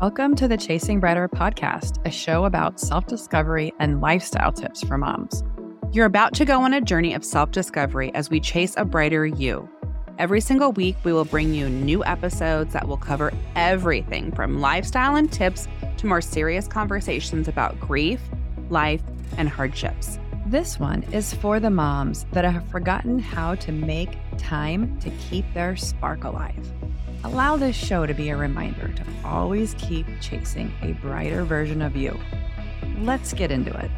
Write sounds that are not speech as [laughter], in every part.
Welcome to the Chasing Brighter podcast, a show about self discovery and lifestyle tips for moms. You're about to go on a journey of self discovery as we chase a brighter you. Every single week, we will bring you new episodes that will cover everything from lifestyle and tips to more serious conversations about grief, life, and hardships. This one is for the moms that have forgotten how to make time to keep their spark alive. Allow this show to be a reminder to always keep chasing a brighter version of you. Let's get into it.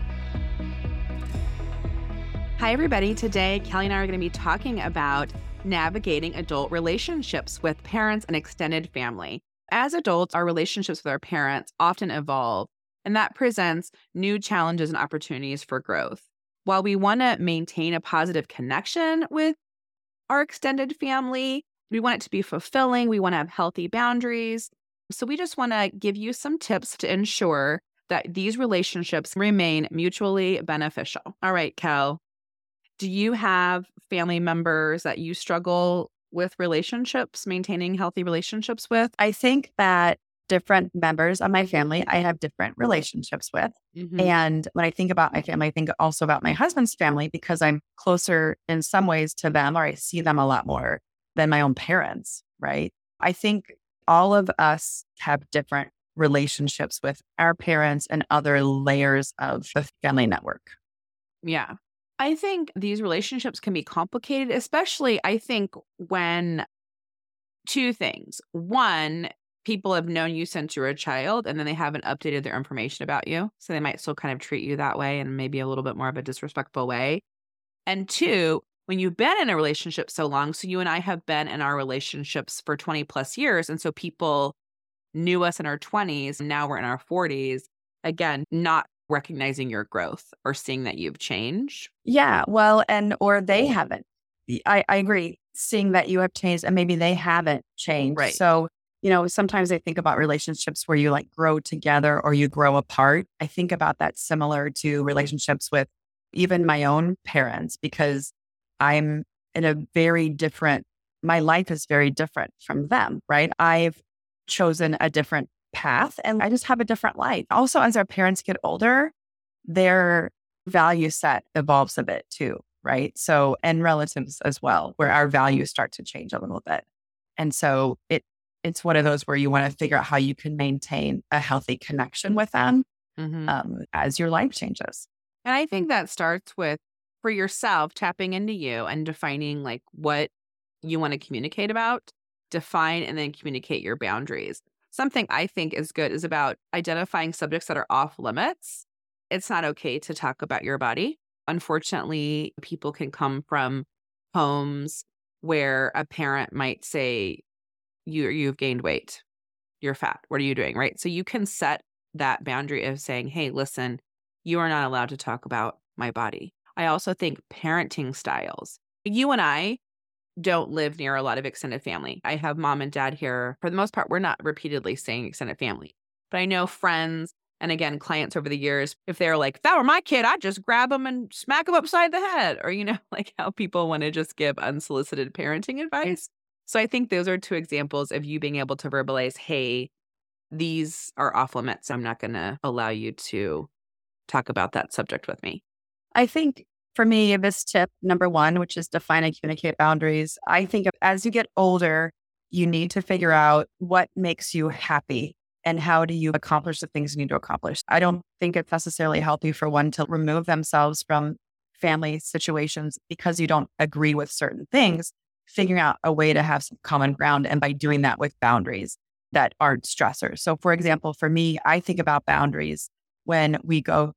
Hi, everybody. Today, Kelly and I are going to be talking about navigating adult relationships with parents and extended family. As adults, our relationships with our parents often evolve, and that presents new challenges and opportunities for growth. While we want to maintain a positive connection with our extended family, we want it to be fulfilling. We want to have healthy boundaries. So, we just want to give you some tips to ensure that these relationships remain mutually beneficial. All right, Kel, do you have family members that you struggle with relationships, maintaining healthy relationships with? I think that different members of my family I have different relationships with. Mm-hmm. And when I think about my family, I think also about my husband's family because I'm closer in some ways to them or I see them a lot more than my own parents, right? I think all of us have different relationships with our parents and other layers of the family network. Yeah. I think these relationships can be complicated, especially I think when two things. One, people have known you since you were a child and then they haven't updated their information about you. So they might still kind of treat you that way and maybe a little bit more of a disrespectful way. And two, when you've been in a relationship so long, so you and I have been in our relationships for 20 plus years. And so people knew us in our 20s, and now we're in our 40s. Again, not recognizing your growth or seeing that you've changed. Yeah. Well, and or they haven't. I, I agree. Seeing that you have changed and maybe they haven't changed. Right. So, you know, sometimes I think about relationships where you like grow together or you grow apart. I think about that similar to relationships with even my own parents because I'm in a very different, my life is very different from them, right? I've chosen a different path and I just have a different life. Also, as our parents get older, their value set evolves a bit too, right? So, and relatives as well, where our values start to change a little bit. And so it, it's one of those where you want to figure out how you can maintain a healthy connection with them mm-hmm. um, as your life changes. And I think that starts with for yourself, tapping into you and defining like what you want to communicate about, define and then communicate your boundaries. Something I think is good is about identifying subjects that are off limits. It's not okay to talk about your body. Unfortunately, people can come from homes where a parent might say, you you've gained weight. You're fat. What are you doing? Right. So you can set that boundary of saying, hey, listen, you are not allowed to talk about my body. I also think parenting styles. You and I don't live near a lot of extended family. I have mom and dad here. For the most part, we're not repeatedly saying extended family. But I know friends and again, clients over the years, if they're like, if that were my kid, I'd just grab them and smack them upside the head. Or, you know, [laughs] like how people want to just give unsolicited parenting advice. So I think those are two examples of you being able to verbalize, hey, these are off limits. I'm not going to allow you to talk about that subject with me. I think for me, this tip number one, which is define and communicate boundaries, I think as you get older, you need to figure out what makes you happy and how do you accomplish the things you need to accomplish. I don't think it's necessarily healthy for one to remove themselves from family situations because you don't agree with certain things, figuring out a way to have some common ground. And by doing that with boundaries that aren't stressors. So, for example, for me, I think about boundaries when we go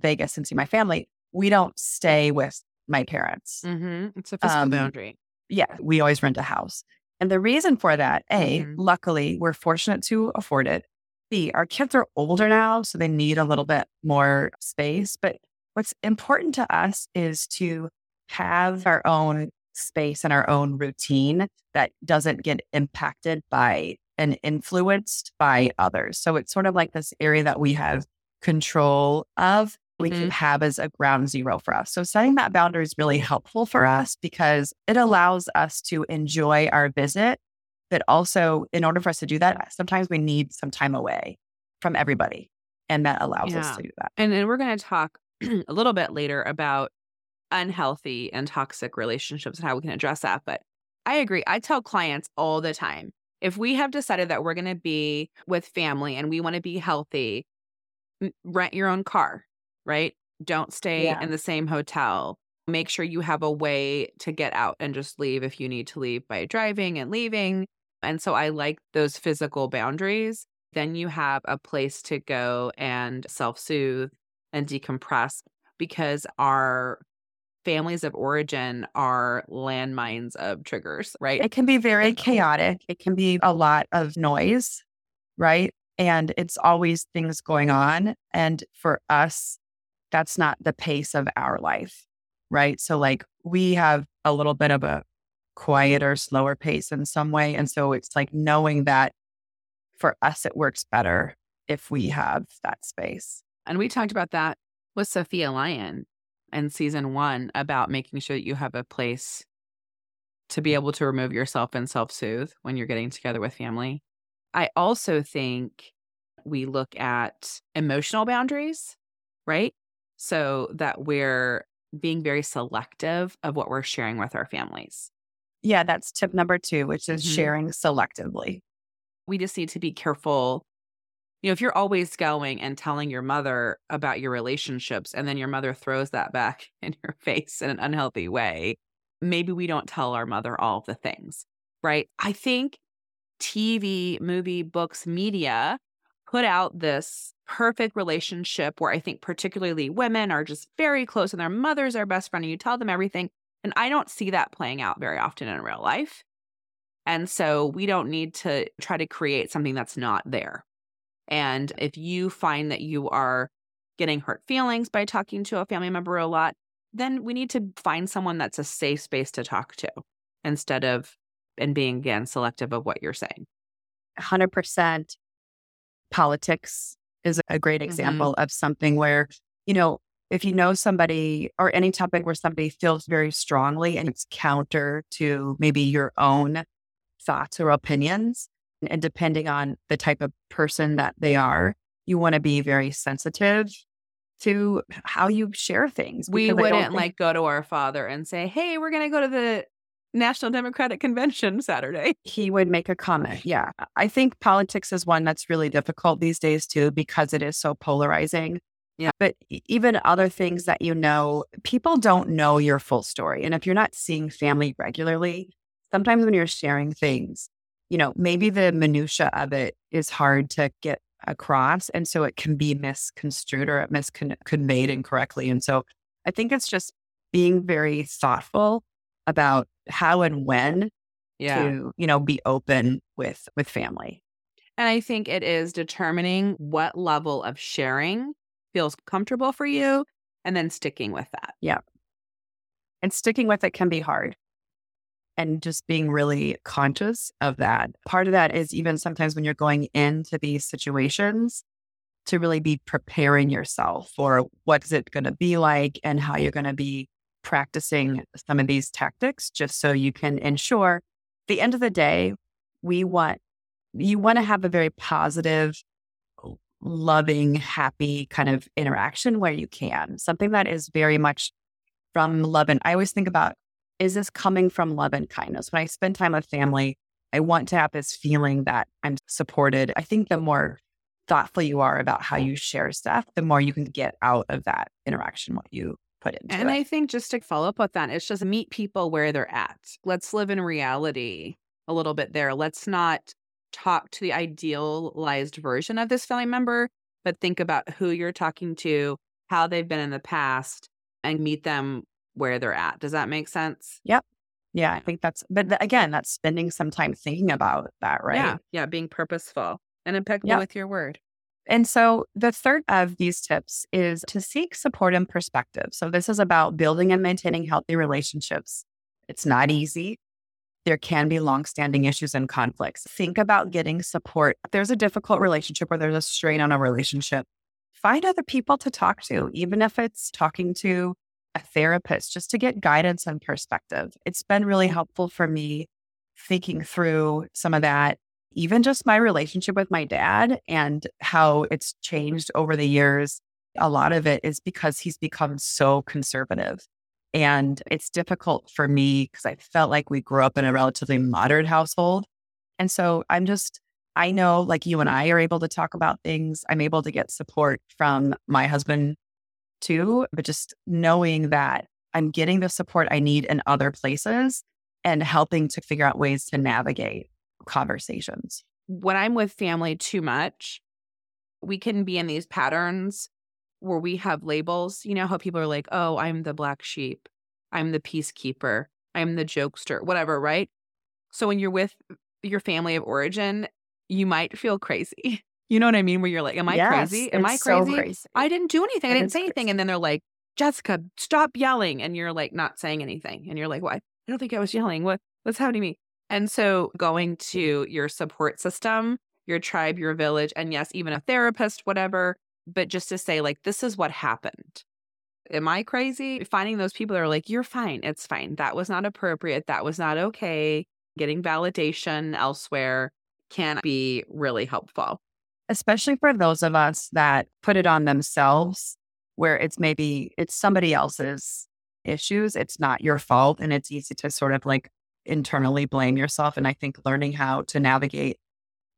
Vegas and see my family, we don't stay with my parents. Mm-hmm. It's a physical um, boundary. Yeah, we always rent a house. And the reason for that, A, mm-hmm. luckily, we're fortunate to afford it. B, our kids are older now, so they need a little bit more space. But what's important to us is to have our own space and our own routine that doesn't get impacted by and influenced by others. So it's sort of like this area that we have control of we mm-hmm. can have as a ground zero for us. So setting that boundary is really helpful for us because it allows us to enjoy our visit But also, in order for us to do that, sometimes we need some time away from everybody. And that allows Yeah. us to do that. And then we're going to talk [clears throat] a little bit later about unhealthy and toxic relationships and how we can address that. But I agree. I tell clients all the time if we have decided that we're going to be with family and we want to be healthy, rent your own car, right? Don't stay Yeah. in the same hotel. Make sure you have a way to get out and just leave if you need to leave by driving and leaving. And so I like those physical boundaries. Then you have a place to go and self soothe and decompress because our families of origin are landmines of triggers, right? It can be very chaotic. It can be a lot of noise, right? And it's always things going on. And for us, that's not the pace of our life, right? So, like, we have a little bit of a quieter, slower pace in some way. And so it's like knowing that for us, it works better if we have that space. And we talked about that with Sophia Lyon in season one about making sure that you have a place to be mm. able to remove yourself and self soothe when you're getting together with family. I also think we look at emotional boundaries, right? So that we're being very selective of what we're sharing with our families. Yeah, that's tip number two, which is Mhm. sharing selectively. we just need to be careful. You know, if you're always going and telling your mother about your relationships and then your mother throws that back [laughs] in your face in an unhealthy way, maybe we don't tell our mother all of the things, right? I think TV, movie, books, media put out this perfect relationship where I think particularly women are just very close and their mother's are best friend and you tell them everything. And I don't see that playing out very often in real life. And so we don't need to try to create something that's not there. And if you find that you are getting hurt feelings by talking to a family member a lot, then we need to find someone that's a safe space to talk to instead of and being again selective of what you're saying. 100% politics is a great mm-hmm. example of something where, you know, if you know somebody or any topic where somebody feels very strongly and it's counter to maybe your own thoughts or opinions, and depending on the type of person that they are, you want to be very sensitive to how you share things. We because I don't wouldn't think- like go to our father and say, "Hey, we're going to go to the National Democratic Convention Saturday." [laughs] he would make a comment. Yeah. I think politics is one that's really difficult these days too, because it is so polarizing. Yeah. But even other things that you know, people don't know your full story. And if you're not seeing family regularly, sometimes when you're sharing things, you know, maybe the minutia of it is hard to get across. And so it can be misconstrued or it misconveyed incorrectly. And so I think it's just being very thoughtful about how and when to you know be open with with family And I think it is determining what level of sharing feels comfortable for you and then sticking with that. Yeah. And sticking with it can be hard and just being really conscious of that part of that is even sometimes when you're going into these situations to really be preparing yourself for what is it going to be like and how you're going to be practicing some of these tactics just so you can ensure the end of the day we want you want to have a very positive loving happy kind of interaction where you can something that is very much from love and I always think about is this coming from love and kindness? When I spend time with family, I want to have this feeling that I'm supported. I think the more thoughtful you are about how you share stuff, the more you can get out of that interaction what you put into And it. I think just to follow up with that, it's just meet people where they're at. Let's live in reality a little bit there. Let's not talk to the idealized version of this family member, but think about who you're talking to, how they've been in the past, and meet them where they're at. Does that make sense? Yep. Yeah, I think that's, but again, that's spending some time thinking about that, right? Yeah. Yeah. Being purposeful and impeccable Yep. with your word. And so the third of these tips is to seek support and perspective. So this is about building and maintaining healthy relationships. It's not easy. There can be longstanding issues and conflicts. Think about getting support. If there's a difficult relationship or there's a strain on a relationship, find other people to talk to, even if it's talking to a therapist, just to get guidance and perspective. It's been really helpful for me thinking through some of that, even just my relationship with my dad and how it's changed over the years. A lot of it is because he's become so conservative. And it's difficult for me because I felt like we grew up in a relatively modern household. And so I'm just, I know like you and I are able to talk about things. I'm able to get support from my husband too, but just knowing that I'm getting the support I need in other places and helping to figure out ways to navigate conversations. When I'm with family too much, we can be in these patterns where we have labels. You know how people are like, oh, I'm the black sheep, I'm the peacekeeper, I'm the jokester, whatever, right? So when you're with your family of origin, you might feel crazy. [laughs] You know what I mean? Where you're like, Am I Yes, crazy? Am I it's so crazy? crazy. I didn't do anything. I It didn't say anything. crazy. And then they're like, Jessica, stop yelling. And you're like, not saying anything. And you're like, What? I don't think I was yelling. What what's happening to me? And so going to your support system, your tribe, your village, and yes, even a therapist, whatever, but just to say, like, this is what happened. Am I crazy? Finding those people that are like, you're fine. It's fine. That was not appropriate. That was not okay. Getting validation elsewhere can be really helpful. especially for those of us that put it on themselves where it's maybe it's somebody else's issues it's not your fault and it's easy to sort of like internally blame yourself and i think learning how to navigate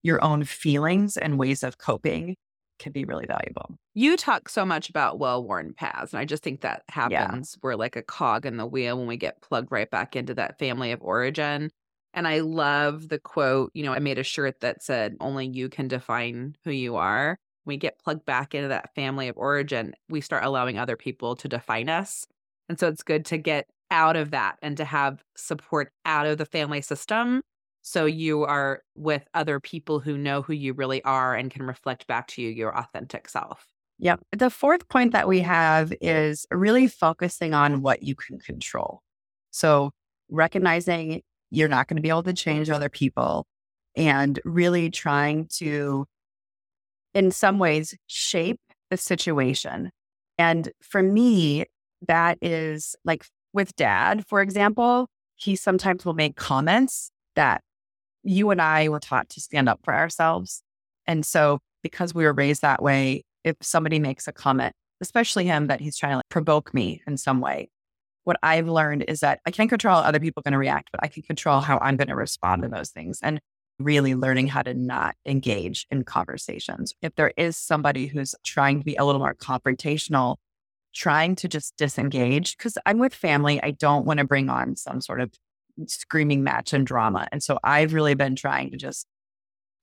your own feelings and ways of coping can be really valuable You talk so much about well worn paths. And I just think that happens. We're like a cog in the wheel when we get plugged right back into that family of origin. And I love the quote, you know, I made a shirt that said, only you can define who you are. When we get plugged back into that family of origin, we start allowing other people to define us. And so it's good to get out of that and to have support out of the family system. So you are with other people who know who you really are and can reflect back to you your authentic self. Yep. The fourth point that we have is really focusing on what you can control. So recognizing you're not going to be able to change other people and really trying to, in some ways, shape the situation. And for me, that is like with dad, for example, he sometimes will make comments that you and I were taught to stand up for ourselves. And so, because we were raised that way, if somebody makes a comment, especially him, that he's trying to like provoke me in some way, what I've learned is that I can't control how other people are going to react, but I can control how I'm going to respond to those things. And really learning how to not engage in conversations. If there is somebody who's trying to be a little more confrontational, trying to just disengage, because I'm with family, I don't want to bring on some sort of screaming match and drama. And so I've really been trying to just,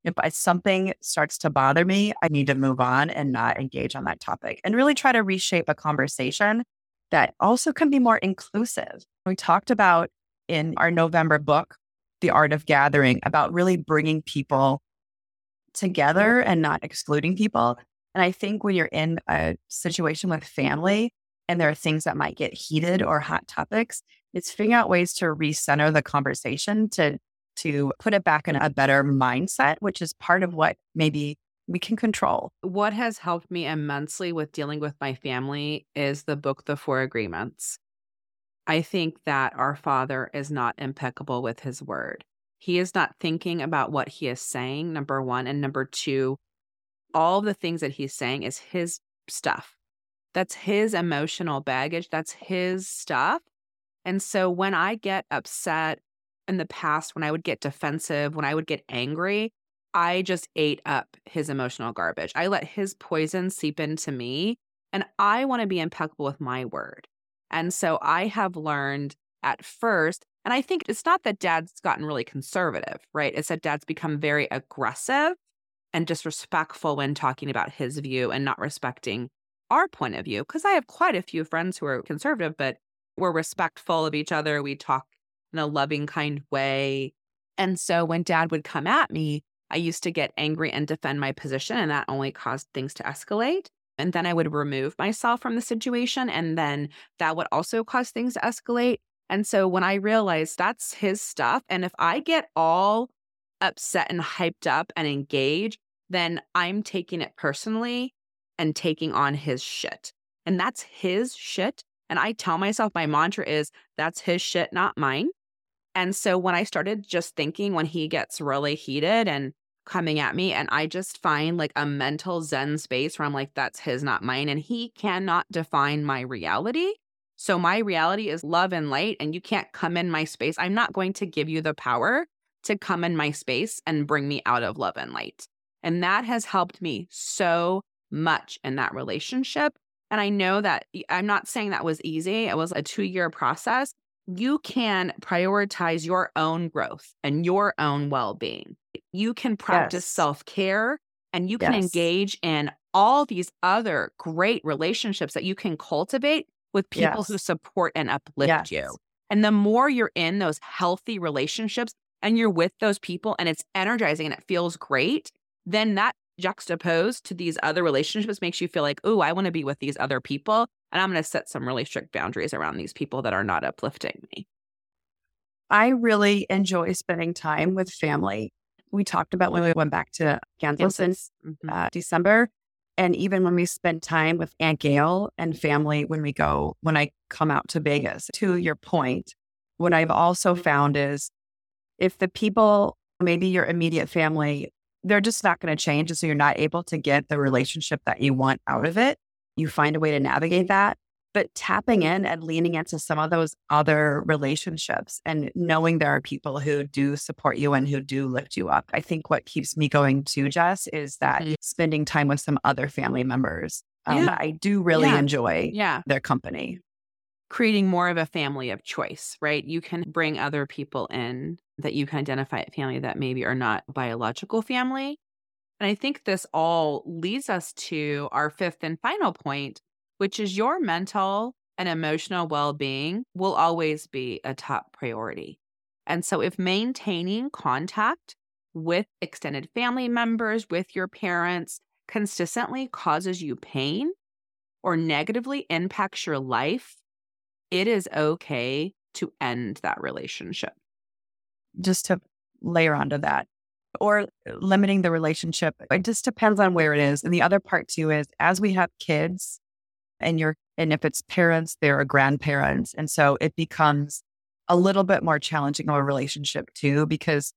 if I, something starts to bother me, I need to move on and not engage on that topic and really try to reshape a conversation that also can be more inclusive. We talked about in our November book, The Art of Gathering, about really bringing people together and not excluding people. And I think when you're in a situation with family and there are things that might get heated or hot topics, it's figuring out ways to recenter the conversation to to put it back in a better mindset, which is part of what maybe we can control. What has helped me immensely with dealing with my family is the book, The Four Agreements. I think that our Father is not impeccable with his word. He is not thinking about what he is saying, number one. And number two, all the things that he's saying is his stuff. That's his emotional baggage. That's his stuff. And so when I get upset in the past, when I would get defensive, when I would get angry, I just ate up his emotional garbage. I let his poison seep into me, and I want to be impeccable with my word. And so I have learned at first, and I think it's not that dad's gotten really conservative, right? It's that dad's become very aggressive and disrespectful when talking about his view and not respecting our point of view. Because I have quite a few friends who are conservative, but we're respectful of each other. We talk in a loving, kind way. And so when dad would come at me, I used to get angry and defend my position, and that only caused things to escalate. And then I would remove myself from the situation, and then that would also cause things to escalate. And so when I realized that's his stuff, and if I get all upset and hyped up and engaged, then I'm taking it personally and taking on his shit. And that's his shit. And I tell myself my mantra is that's his shit, not mine. And so when I started just thinking when he gets really heated and coming at me, and I just find like a mental Zen space where I'm like, that's his, not mine. And he cannot define my reality. So my reality is love and light, and you can't come in my space. I'm not going to give you the power to come in my space and bring me out of love and light. And that has helped me so much in that relationship. And I know that I'm not saying that was easy, it was a two year process. You can prioritize your own growth and your own well being. You can practice yes. self care and you can yes. engage in all these other great relationships that you can cultivate with people yes. who support and uplift you. And the more you're in those healthy relationships and you're with those people and it's energizing and it feels great, then that juxtaposed to these other relationships makes you feel like, oh, I want to be with these other people. And I'm going to set some really strict boundaries around these people that are not uplifting me. I really enjoy spending time with family. We talked about when we went back to Kansas in mm-hmm. uh, December. And even when we spend time with Aunt Gail and family when we go, when I come out to Vegas, to your point, what I've also found is if the people, maybe your immediate family, they're just not going to change. And so you're not able to get the relationship that you want out of it. You find a way to navigate that. But tapping in and leaning into some of those other relationships and knowing there are people who do support you and who do lift you up. I think what keeps me going too, Jess, is that mm-hmm. spending time with some other family members. Um, yeah. I do really yeah. enjoy yeah. their company creating more of a family of choice, right? You can bring other people in that you can identify a family that maybe are not biological family. And I think this all leads us to our fifth and final point, which is your mental and emotional well being will always be a top priority. And so, if maintaining contact with extended family members, with your parents, consistently causes you pain or negatively impacts your life, it is okay to end that relationship just to layer onto that or limiting the relationship. It just depends on where it is. And the other part too is as we have kids and you're, and if it's parents, there are grandparents. And so it becomes a little bit more challenging of a relationship too, because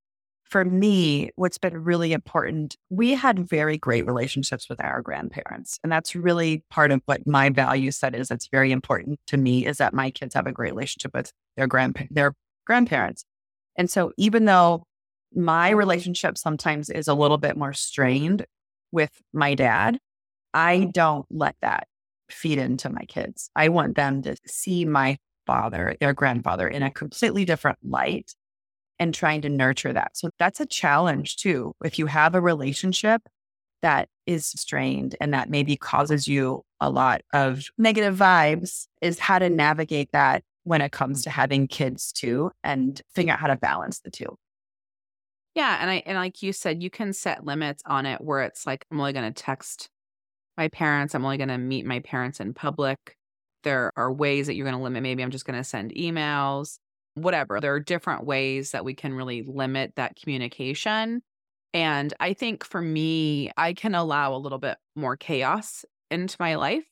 for me, what's been really important, we had very great relationships with our grandparents. And that's really part of what my value set is. That's very important to me is that my kids have a great relationship with their grandpa- their grandparents. And so even though my relationship sometimes is a little bit more strained with my dad, I don't let that feed into my kids. I want them to see my father, their grandfather, in a completely different light and trying to nurture that. So that's a challenge too. If you have a relationship that is strained and that maybe causes you a lot of negative vibes, is how to navigate that when it comes to having kids too and figure out how to balance the two. Yeah, and I and like you said, you can set limits on it where it's like I'm only going to text my parents, I'm only going to meet my parents in public. There are ways that you're going to limit maybe I'm just going to send emails, whatever. There are different ways that we can really limit that communication. And I think for me, I can allow a little bit more chaos into my life.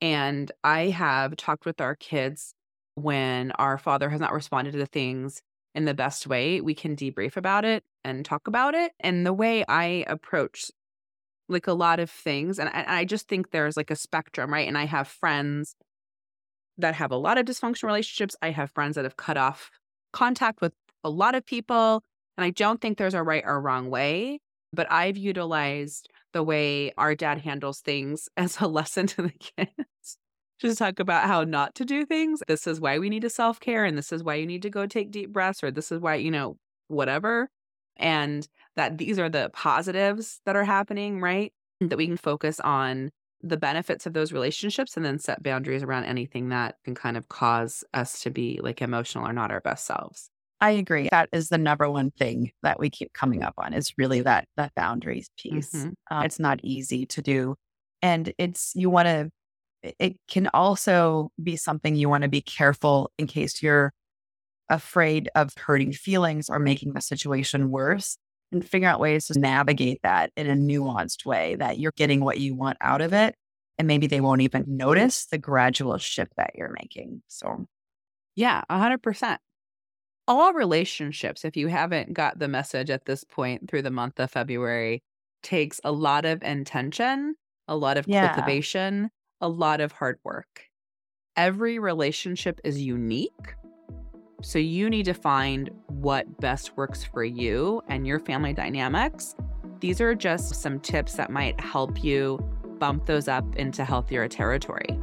And I have talked with our kids when our father has not responded to the things in the best way, we can debrief about it and talk about it. And the way I approach like a lot of things, and I, just think there's like a spectrum, right? And I have friends that have a lot of dysfunctional relationships. I have friends that have cut off contact with a lot of people. And I don't think there's a right or wrong way, but I've utilized the way our dad handles things [laughs] as a lesson to the kids just talk about how not to do things. This is why we need to self care, and this is why you need to go take deep breaths, or this is why, you know, whatever. And that these are the positives that are happening, right? That we can focus on the benefits of those relationships and then set boundaries around anything that can kind of cause us to be like emotional or not our best selves. I agree. That is the number one thing that we keep coming up on is really that that boundaries piece. Mm-hmm. Uh, it's not easy to do, and it's you want to it can also be something you want to be careful in case you're afraid of hurting feelings or making the situation worse and figure out ways to navigate that in a nuanced way that you're getting what you want out of it. And maybe they won't even notice the gradual shift that you're making. So, yeah, 100%. all relationships, if you haven't got the message at this point through the month of February, takes a lot of intention, a lot of Yeah. cultivation, a lot of hard work. Every relationship is unique. So you need to find what best works for you and your family dynamics. These are just some tips that might help you bump those up into healthier territory.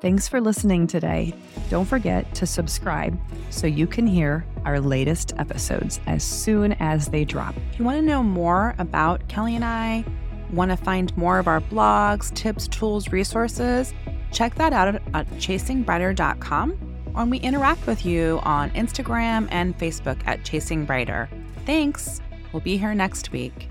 Thanks for listening today. Don't forget to subscribe so you can hear our latest episodes as soon as they drop. If you want to know more about Kelly and I, want to find more of our blogs, tips, tools, resources, check that out at, chasingbrighter.com. And we interact with you on Instagram and Facebook at Chasing Brighter. Thanks. We'll be here next week.